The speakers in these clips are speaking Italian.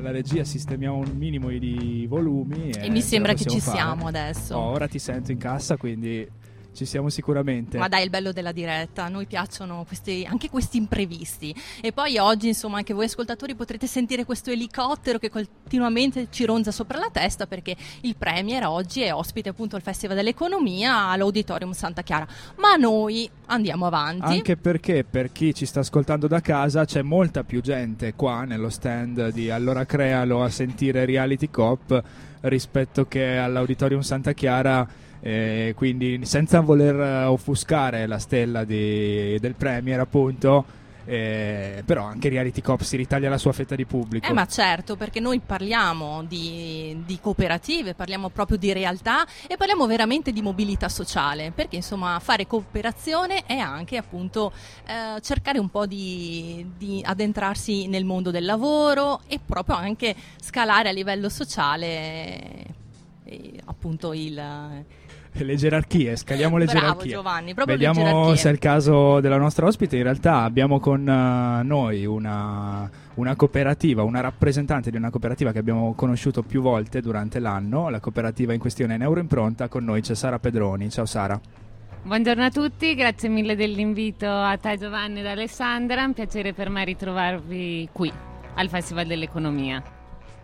dalla regia sistemiamo un minimo di volumi. E, e mi sembra che ci fare. siamo adesso. Oh, ora ti sento in cassa, quindi ci siamo sicuramente. Ma dai, il bello della diretta, a noi piacciono questi, anche questi imprevisti. E poi oggi, insomma, anche voi ascoltatori potrete sentire questo elicottero che continuamente ci ronza sopra la testa perché il Premier oggi è ospite appunto al Festival dell'Economia all'Auditorium Santa Chiara. Ma noi andiamo avanti. Anche perché per chi ci sta ascoltando da casa c'è molta più gente qua nello stand di Allora Crealo a sentire Reality Cop rispetto che all'Auditorium Santa Chiara eh, quindi senza voler eh, offuscare la stella di, del Premier appunto eh, però anche Reality Cop si ritaglia la sua fetta di pubblico. Eh ma certo, perché noi parliamo di, di, cooperative, parliamo proprio di realtà e parliamo veramente di mobilità sociale, perché insomma fare cooperazione è anche appunto eh, cercare un po' di, di, addentrarsi nel mondo del lavoro e proprio anche scalare a livello sociale eh, appunto il le gerarchie, scaliamo le Bravo, gerarchie. Giovanni, proprio Vediamo se è il caso della nostra ospite. In realtà abbiamo con uh, noi una, una, cooperativa, una rappresentante di una cooperativa che abbiamo conosciuto più volte durante l'anno. La cooperativa in questione è Neuroimpronta. Con noi c'è Sara Pedroni. Ciao Sara. Buongiorno a tutti, grazie mille dell'invito a te Giovanni ed Alessandra. Un piacere per me ritrovarvi qui al Festival dell'Economia.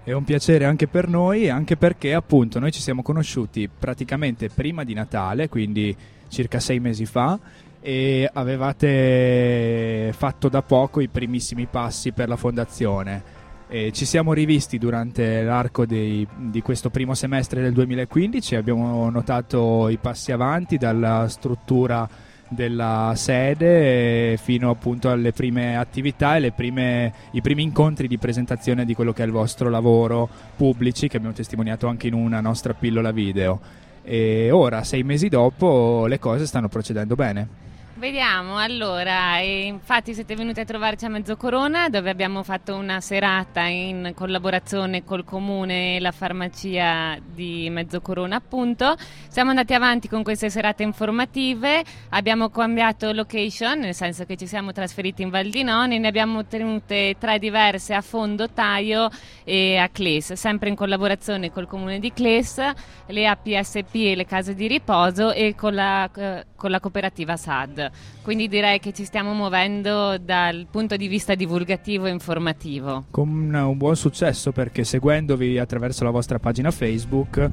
È un piacere anche per noi, anche perché appunto noi ci siamo conosciuti praticamente prima di Natale, quindi circa sei mesi fa, e avevate fatto da poco i primissimi passi per la fondazione. E ci siamo rivisti durante l'arco dei, di questo primo semestre del 2015, abbiamo notato i passi avanti dalla struttura della sede fino appunto alle prime attività e prime, i primi incontri di presentazione di quello che è il vostro lavoro pubblici che abbiamo testimoniato anche in una nostra pillola video. E ora, sei mesi dopo, le cose stanno procedendo bene. Vediamo, allora, infatti siete venuti a trovarci a Mezzocorona dove abbiamo fatto una serata in collaborazione col comune e la farmacia di Mezzocorona appunto. Siamo andati avanti con queste serate informative, abbiamo cambiato location, nel senso che ci siamo trasferiti in Val di Noni, ne abbiamo tenute tre diverse a Fondo Taio e a Cles, sempre in collaborazione col comune di Cles, le APSP e le case di riposo e con la, con la cooperativa SAD quindi direi che ci stiamo muovendo dal punto di vista divulgativo e informativo. Con un buon successo perché seguendovi attraverso la vostra pagina Facebook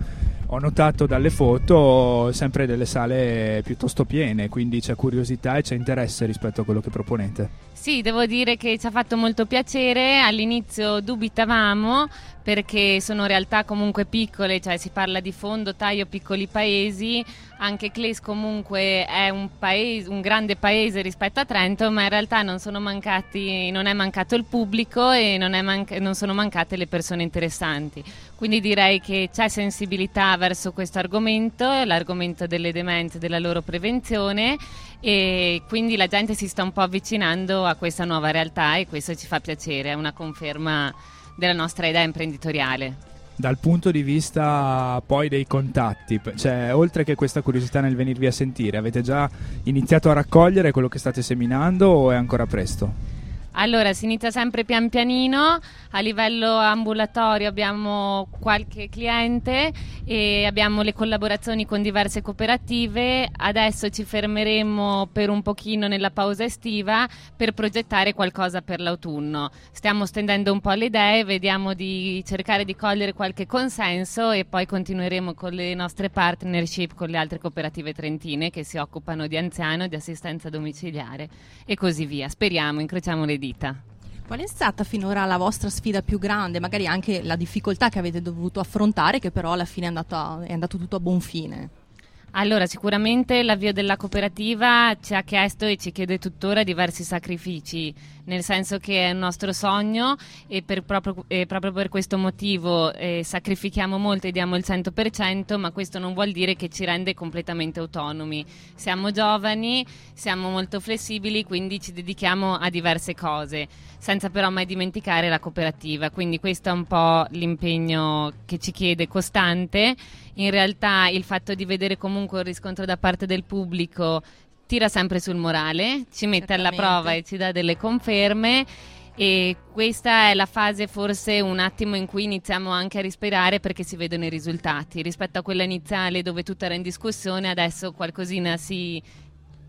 ho notato dalle foto sempre delle sale piuttosto piene, quindi c'è curiosità e c'è interesse rispetto a quello che proponete. Sì, devo dire che ci ha fatto molto piacere. All'inizio dubitavamo perché sono realtà comunque piccole, cioè si parla di fondo, taglio, piccoli paesi. Anche Cles comunque è un, paese, un grande paese rispetto a Trento, ma in realtà non, mancati, non è mancato il pubblico e non, manca, non sono mancate le persone interessanti. Quindi direi che c'è sensibilità verso questo argomento, l'argomento delle demenze, della loro prevenzione e quindi la gente si sta un po' avvicinando a questa nuova realtà e questo ci fa piacere, è una conferma della nostra idea imprenditoriale. Dal punto di vista poi dei contatti, cioè oltre che questa curiosità nel venirvi a sentire, avete già iniziato a raccogliere quello che state seminando o è ancora presto? Allora, si inizia sempre pian pianino, a livello ambulatorio abbiamo qualche cliente e abbiamo le collaborazioni con diverse cooperative, adesso ci fermeremo per un pochino nella pausa estiva per progettare qualcosa per l'autunno. Stiamo stendendo un po' le idee, vediamo di cercare di cogliere qualche consenso e poi continueremo con le nostre partnership con le altre cooperative trentine che si occupano di anziano, di assistenza domiciliare e così via. Speriamo, incrociamo le dita. Qual è stata finora la vostra sfida più grande? Magari anche la difficoltà che avete dovuto affrontare, che però alla fine è, andata, è andato tutto a buon fine. Allora, sicuramente l'avvio della cooperativa ci ha chiesto e ci chiede tuttora diversi sacrifici, nel senso che è un nostro sogno e, per proprio, e proprio, per questo motivo eh, sacrifichiamo molto e diamo il 100%, ma questo non vuol dire che ci rende completamente autonomi. Siamo giovani, siamo molto flessibili, quindi ci dedichiamo a diverse cose, senza però mai dimenticare la cooperativa. Quindi questo è un po' l'impegno che ci chiede costante in realtà il fatto di vedere comunque un riscontro da parte del pubblico tira sempre sul morale, ci mette alla prova e ci dà delle conferme e questa è la fase forse un attimo in cui iniziamo anche a respirare perché si vedono i risultati rispetto a quella iniziale dove tutto era in discussione adesso qualcosina si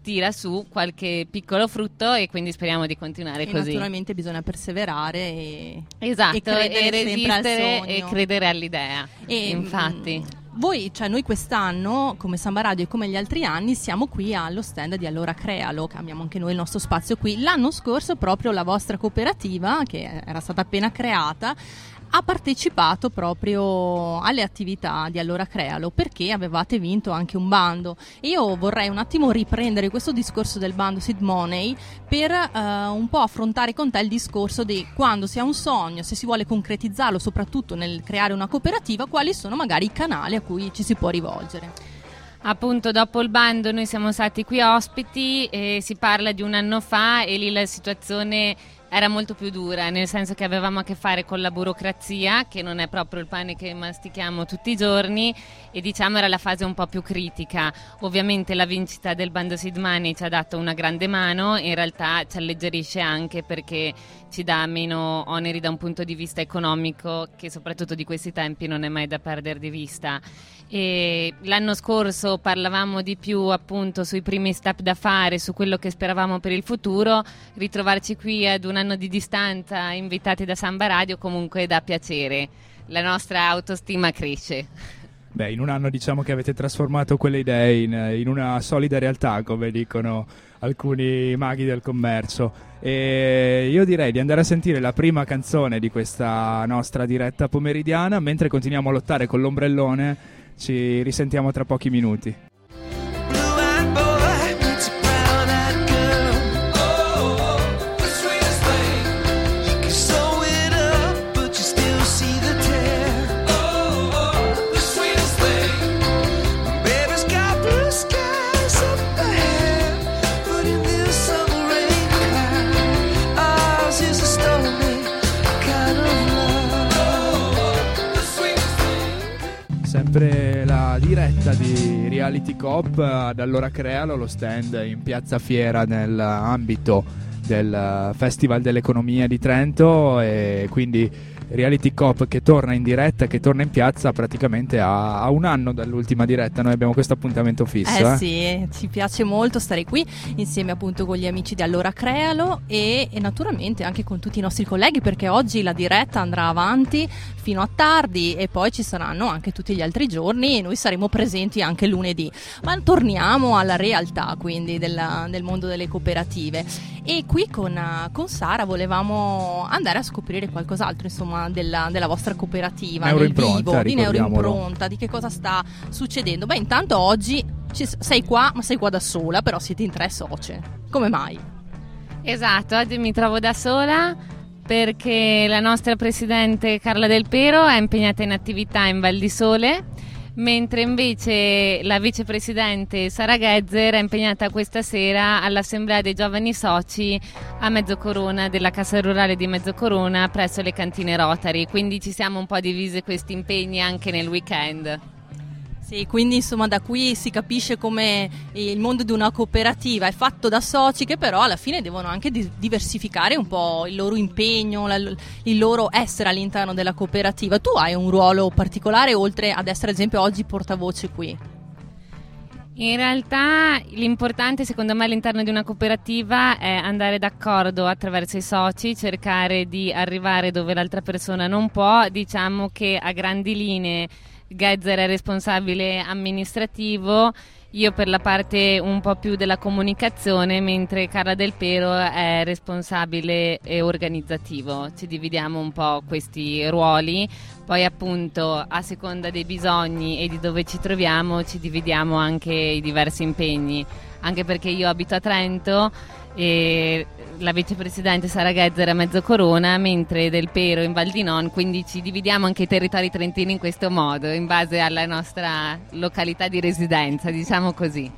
tira su qualche piccolo frutto e quindi speriamo di continuare e così. Naturalmente bisogna perseverare e, esatto, e, e resistere e credere all'idea. E, infatti. Mh, voi, cioè noi quest'anno, come Samba Radio e come gli altri anni, siamo qui allo stand di Allora Crealo, che abbiamo anche noi il nostro spazio qui. L'anno scorso proprio la vostra cooperativa, che era stata appena creata, ha partecipato proprio alle attività di Allora Crealo perché avevate vinto anche un bando io vorrei un attimo riprendere questo discorso del bando Seed Money per uh, un po' affrontare con te il discorso di quando si ha un sogno, se si vuole concretizzarlo soprattutto nel creare una cooperativa, quali sono magari i canali a cui ci si può rivolgere. Appunto, dopo il bando noi siamo stati qui ospiti e si parla di un anno fa e lì la situazione era molto più dura, nel senso che avevamo a che fare con la burocrazia, che non è proprio il pane che mastichiamo tutti i giorni, e diciamo era la fase un po' più critica. Ovviamente la vincita del bando Seed Money ci ha dato una grande mano, in realtà ci alleggerisce anche perché ci dà meno oneri da un punto di vista economico, che soprattutto di questi tempi non è mai da perdere di vista. E l'anno scorso parlavamo di più appunto sui primi step da fare, su quello che speravamo per il futuro, ritrovarci qui ad un anno di distanza invitati da Samba Radio comunque dà piacere, la nostra autostima cresce. Beh, in un anno diciamo che avete trasformato quelle idee in, in una solida realtà, come dicono alcuni maghi del commercio. E io direi di andare a sentire la prima canzone di questa nostra diretta pomeridiana mentre continuiamo a lottare con l'ombrellone. Ci risentiamo tra pochi minuti. Diretta di Reality Cop ad allora Crealo, lo stand in Piazza Fiera nell'ambito del Festival dell'Economia di Trento e quindi Reality Cop che torna in diretta, che torna in piazza praticamente a, a un anno dall'ultima diretta. Noi abbiamo questo appuntamento fisso. Eh, eh, sì, ci piace molto stare qui insieme appunto con gli amici di Allora Crealo e, e, naturalmente anche con tutti i nostri colleghi perché oggi la diretta andrà avanti fino a tardi e poi ci saranno anche tutti gli altri giorni e noi saremo presenti anche lunedì. Ma torniamo alla realtà quindi della, del mondo delle cooperative e qui con, con Sara volevamo andare a scoprire qualcos'altro insomma insomma, della, della, vostra cooperativa nel vivo, di Neuroimpronta, di che cosa sta succedendo. Beh, intanto oggi ci, sei qua, ma sei qua da sola, però siete in tre socie. Come mai? Esatto, oggi mi trovo da sola perché la nostra presidente Carla Del Pero è impegnata in attività in Val di Sole mentre invece la vicepresidente Sara Ghezzer è impegnata questa sera all'Assemblea dei Giovani Soci a Mezzocorona della Casa Rurale di Mezzocorona presso le cantine Rotary, quindi ci siamo un po' divise questi impegni anche nel weekend. Sì, quindi insomma da qui si capisce come il mondo di una cooperativa è fatto da soci che però alla fine devono anche diversificare un po' il loro impegno, il loro essere all'interno della cooperativa. Tu hai un ruolo particolare oltre ad essere ad esempio oggi portavoce qui? In realtà l'importante secondo me all'interno di una cooperativa è andare d'accordo attraverso i soci, cercare di arrivare dove l'altra persona non può, diciamo che a grandi linee Gezzer è responsabile amministrativo, io per la parte un po' più della comunicazione, mentre Carla Del Pero è responsabile e organizzativo. Ci dividiamo un po' questi ruoli, poi appunto a seconda dei bisogni e di dove ci troviamo ci dividiamo anche i diversi impegni, anche perché io abito a Trento e la vicepresidente Sara Ghezzer a Mezzocorona, mentre Del Pero in Val di Non, quindi ci dividiamo anche i territori trentini in questo modo, in base alla nostra località di residenza, diciamo così.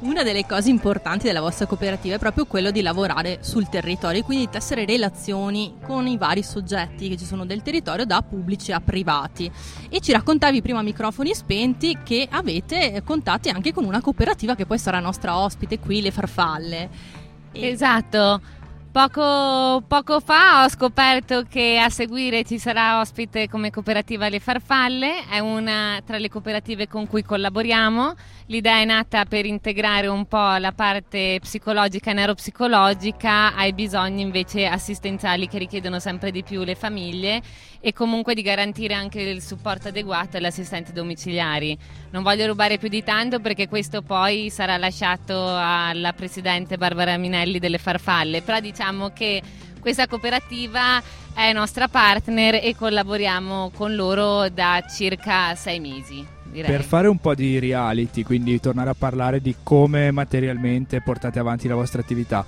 Una delle cose importanti della vostra cooperativa è proprio quello di lavorare sul territorio, quindi tessere relazioni con i vari soggetti che ci sono del territorio, da pubblici a privati. E ci raccontavi prima a microfoni spenti che avete contatti anche con una cooperativa che poi sarà nostra ospite qui, le Farfalle. Esatto. Poco, poco, fa ho scoperto che a seguire ci sarà ospite come cooperativa Le Farfalle, è una tra le cooperative con cui collaboriamo. L'idea è nata per integrare un po' la parte psicologica e neuropsicologica ai bisogni invece assistenziali che richiedono sempre di più le famiglie e comunque di garantire anche il supporto adeguato agli assistenti domiciliari. Non voglio rubare più di tanto perché questo poi sarà lasciato alla presidente Barbara Minelli delle Farfalle, però diciamo che questa cooperativa è nostra partner e collaboriamo con loro da circa sei mesi. Direi. Per fare un po' di reality, quindi tornare a parlare di come materialmente portate avanti la vostra attività.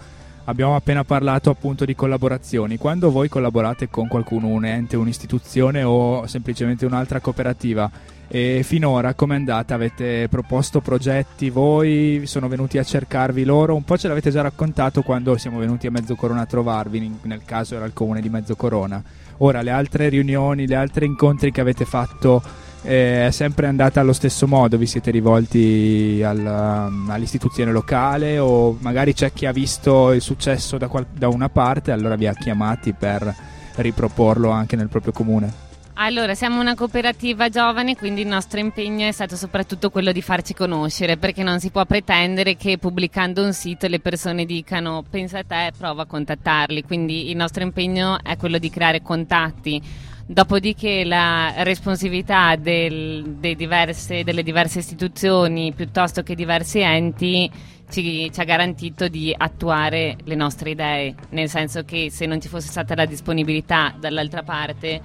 Abbiamo appena parlato appunto di collaborazioni. Quando voi collaborate con qualcuno, un ente, un'istituzione o semplicemente un'altra cooperativa, e finora come è andata? Avete proposto progetti voi? Sono venuti a cercarvi loro? Un po' ce l'avete già raccontato quando siamo venuti a Mezzocorona a trovarvi, nel caso era il comune di Mezzocorona. Ora, le altre riunioni, gli altri incontri che avete fatto è sempre andata allo stesso modo? Vi siete rivolti al, um, all'istituzione locale o magari c'è chi ha visto il successo da, qual- da una parte e allora vi ha chiamati per riproporlo anche nel proprio comune? Allora, siamo una cooperativa giovane, quindi il nostro impegno è stato soprattutto quello di farci conoscere, perché non si può pretendere che pubblicando un sito le persone dicano pensa a te, prova a contattarli, quindi il nostro impegno è quello di creare contatti. Dopodiché la responsività del, diverse, delle diverse istituzioni piuttosto che diversi enti ci, ci, ha garantito di attuare le nostre idee, nel senso che se non ci fosse stata la disponibilità dall'altra parte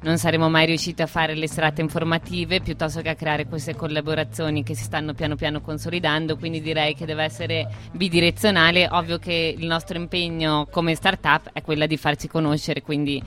non saremmo mai riusciti a fare le serate informative piuttosto che a creare queste collaborazioni che si stanno piano piano consolidando, quindi direi che deve essere bidirezionale, ovvio che il nostro impegno come startup è quella di farci conoscere, quindi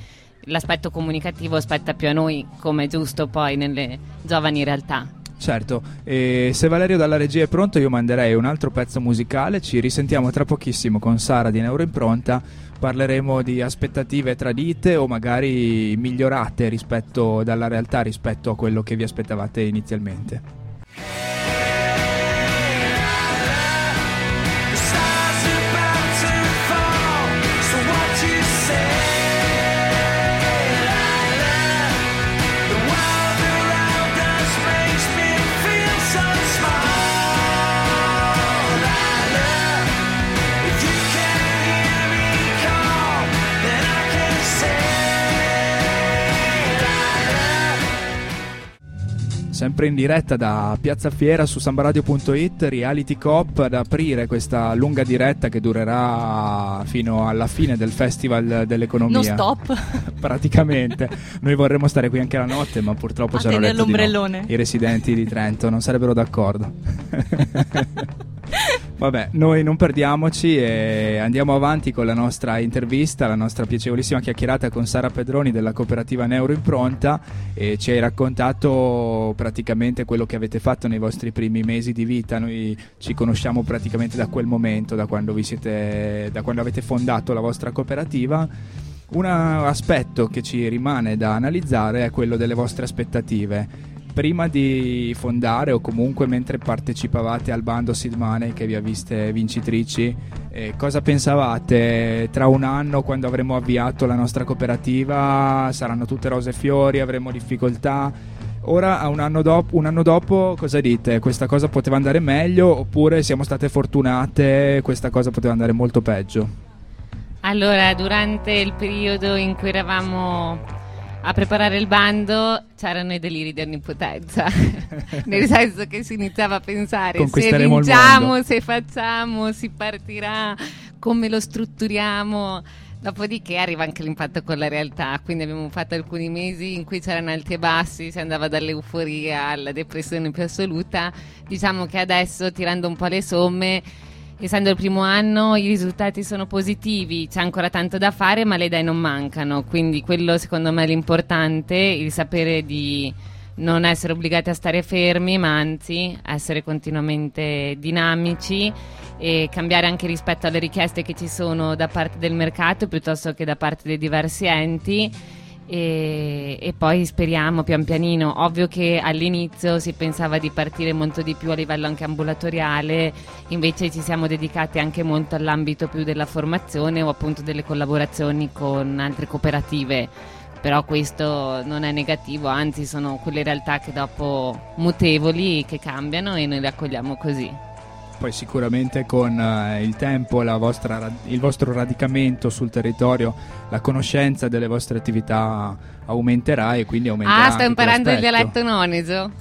l'aspetto comunicativo spetta più a noi come è giusto poi nelle giovani realtà. Certo, e se Valerio dalla regia è pronto io manderei un altro pezzo musicale, ci risentiamo tra pochissimo con Sara di Neuroimpronta, parleremo di aspettative tradite o magari migliorate rispetto dalla realtà rispetto a quello che vi aspettavate inizialmente. Sempre in diretta da Piazza Fiera su sambaradio.it, Reality Cop ad aprire questa lunga diretta che durerà fino alla fine del Festival dell'Economia. Non stop. Praticamente. Noi vorremmo stare qui anche la notte, ma purtroppo detto l'ombrellone. No. I residenti di Trento non sarebbero d'accordo. Vabbè, noi non perdiamoci e andiamo avanti con la nostra intervista, la nostra piacevolissima chiacchierata con Sara Pedroni della cooperativa Neuroimpronta e ci hai raccontato praticamente quello che avete fatto nei vostri primi mesi di vita. Noi ci conosciamo praticamente da quel momento, da quando, siete, da quando avete fondato la vostra cooperativa. Un aspetto che ci rimane da analizzare è quello delle vostre aspettative prima di fondare o comunque mentre partecipavate al bando Seed Money che vi ha viste vincitrici, eh, cosa pensavate tra un anno quando avremo avviato la nostra cooperativa? Saranno tutte rose e fiori, avremo difficoltà? Ora, un anno, dopo, un anno dopo, cosa dite? Questa cosa poteva andare meglio oppure siamo state fortunate, questa cosa poteva andare molto peggio? Allora, durante il periodo in cui eravamo a preparare il bando c'erano i deliri di onnipotenza, nel senso che si iniziava a pensare se vinciamo, se facciamo, si partirà, come lo strutturiamo. Dopodiché arriva anche l'impatto con la realtà, quindi abbiamo fatto alcuni mesi in cui c'erano alti e bassi, si andava dall'euforia alla depressione più assoluta. Diciamo che adesso, tirando un po' le somme, essendo il primo anno i risultati sono positivi, c'è ancora tanto da fare ma le idee non mancano, quindi quello secondo me è l'importante, il sapere di non essere obbligati a stare fermi ma anzi essere continuamente dinamici e cambiare anche rispetto alle richieste che ci sono da parte del mercato piuttosto che da parte dei diversi enti e, e, poi speriamo pian pianino, ovvio che all'inizio si pensava di partire molto di più a livello anche ambulatoriale, invece ci siamo dedicati anche molto all'ambito più della formazione o appunto delle collaborazioni con altre cooperative, però questo non è negativo, anzi sono quelle realtà che dopo mutevoli che cambiano e noi le accogliamo così poi sicuramente con uh, il tempo, vostra, il vostro radicamento sul territorio, la conoscenza delle vostre attività aumenterà e quindi aumenterà. Ah, sto imparando il dialetto noneso.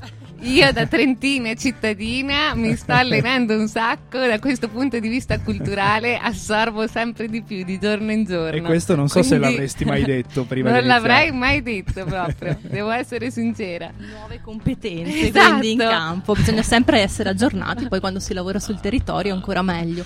Io da trentina cittadina mi sto allenando un sacco, da questo punto di vista culturale assorbo sempre di più di giorno in giorno. E questo non so Quindi... se l'avresti mai detto prima Non l'avrei mai detto proprio, devo essere sincera. Nuove competenze esatto. quindi in campo, bisogna sempre essere aggiornati, poi quando si lavora sul territorio ancora meglio.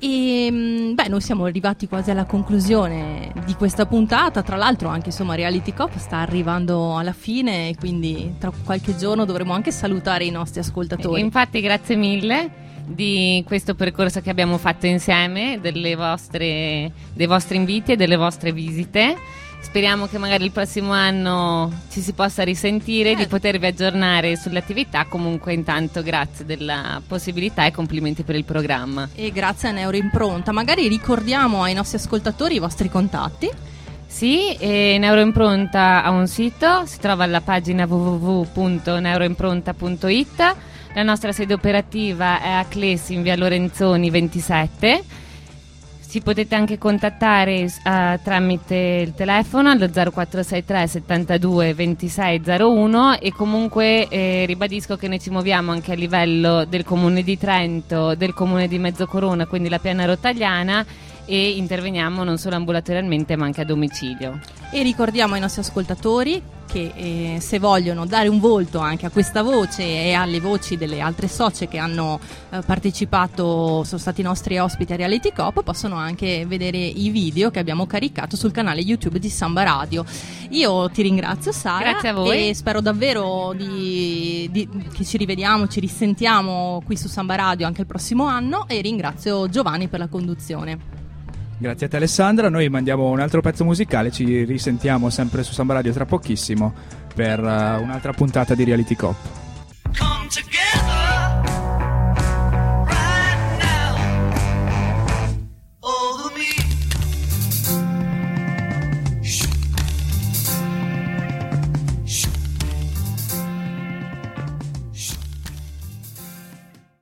E mm, beh, noi siamo arrivati quasi alla conclusione di questa puntata. Tra l'altro, anche insomma, Reality Cop sta arrivando alla fine, quindi tra qualche giorno dovremo anche salutare i nostri ascoltatori. Infatti, grazie mille di questo percorso che abbiamo fatto insieme, vostre, dei vostri inviti e delle vostre visite. Speriamo che magari il prossimo anno ci si possa risentire, eh. di potervi aggiornare sulle attività. Comunque, intanto, grazie della possibilità e complimenti per il programma. E grazie a Neuroimpronta. Magari ricordiamo ai nostri ascoltatori i vostri contatti. Sì, Neuroimpronta ha un sito, si trova alla pagina www.neuroimpronta.it. La nostra sede operativa è a Clesi in via Lorenzoni 27 ci potete anche contattare uh, tramite il telefono allo 0463 72 26 01 e comunque eh, ribadisco che noi ci muoviamo anche a livello del comune di Trento, del comune di Mezzocorona, quindi la piana rotagliana e interveniamo non solo ambulatorialmente ma anche a domicilio. E ricordiamo ai nostri ascoltatori che eh, se vogliono dare un volto anche a questa voce e alle voci delle altre socie che hanno eh, partecipato, sono stati i nostri ospiti a Reality Cop, possono anche vedere i video che abbiamo caricato sul canale YouTube di Samba Radio. Io ti ringrazio Sara Grazie a voi. e spero davvero di, di, che ci rivediamo, ci risentiamo qui su Samba Radio anche il prossimo anno e ringrazio Giovanni per la conduzione. Grazie a te Alessandra, noi mandiamo un altro pezzo musicale, ci risentiamo sempre su Samba Radio tra pochissimo per uh, un'altra puntata di Reality Cop.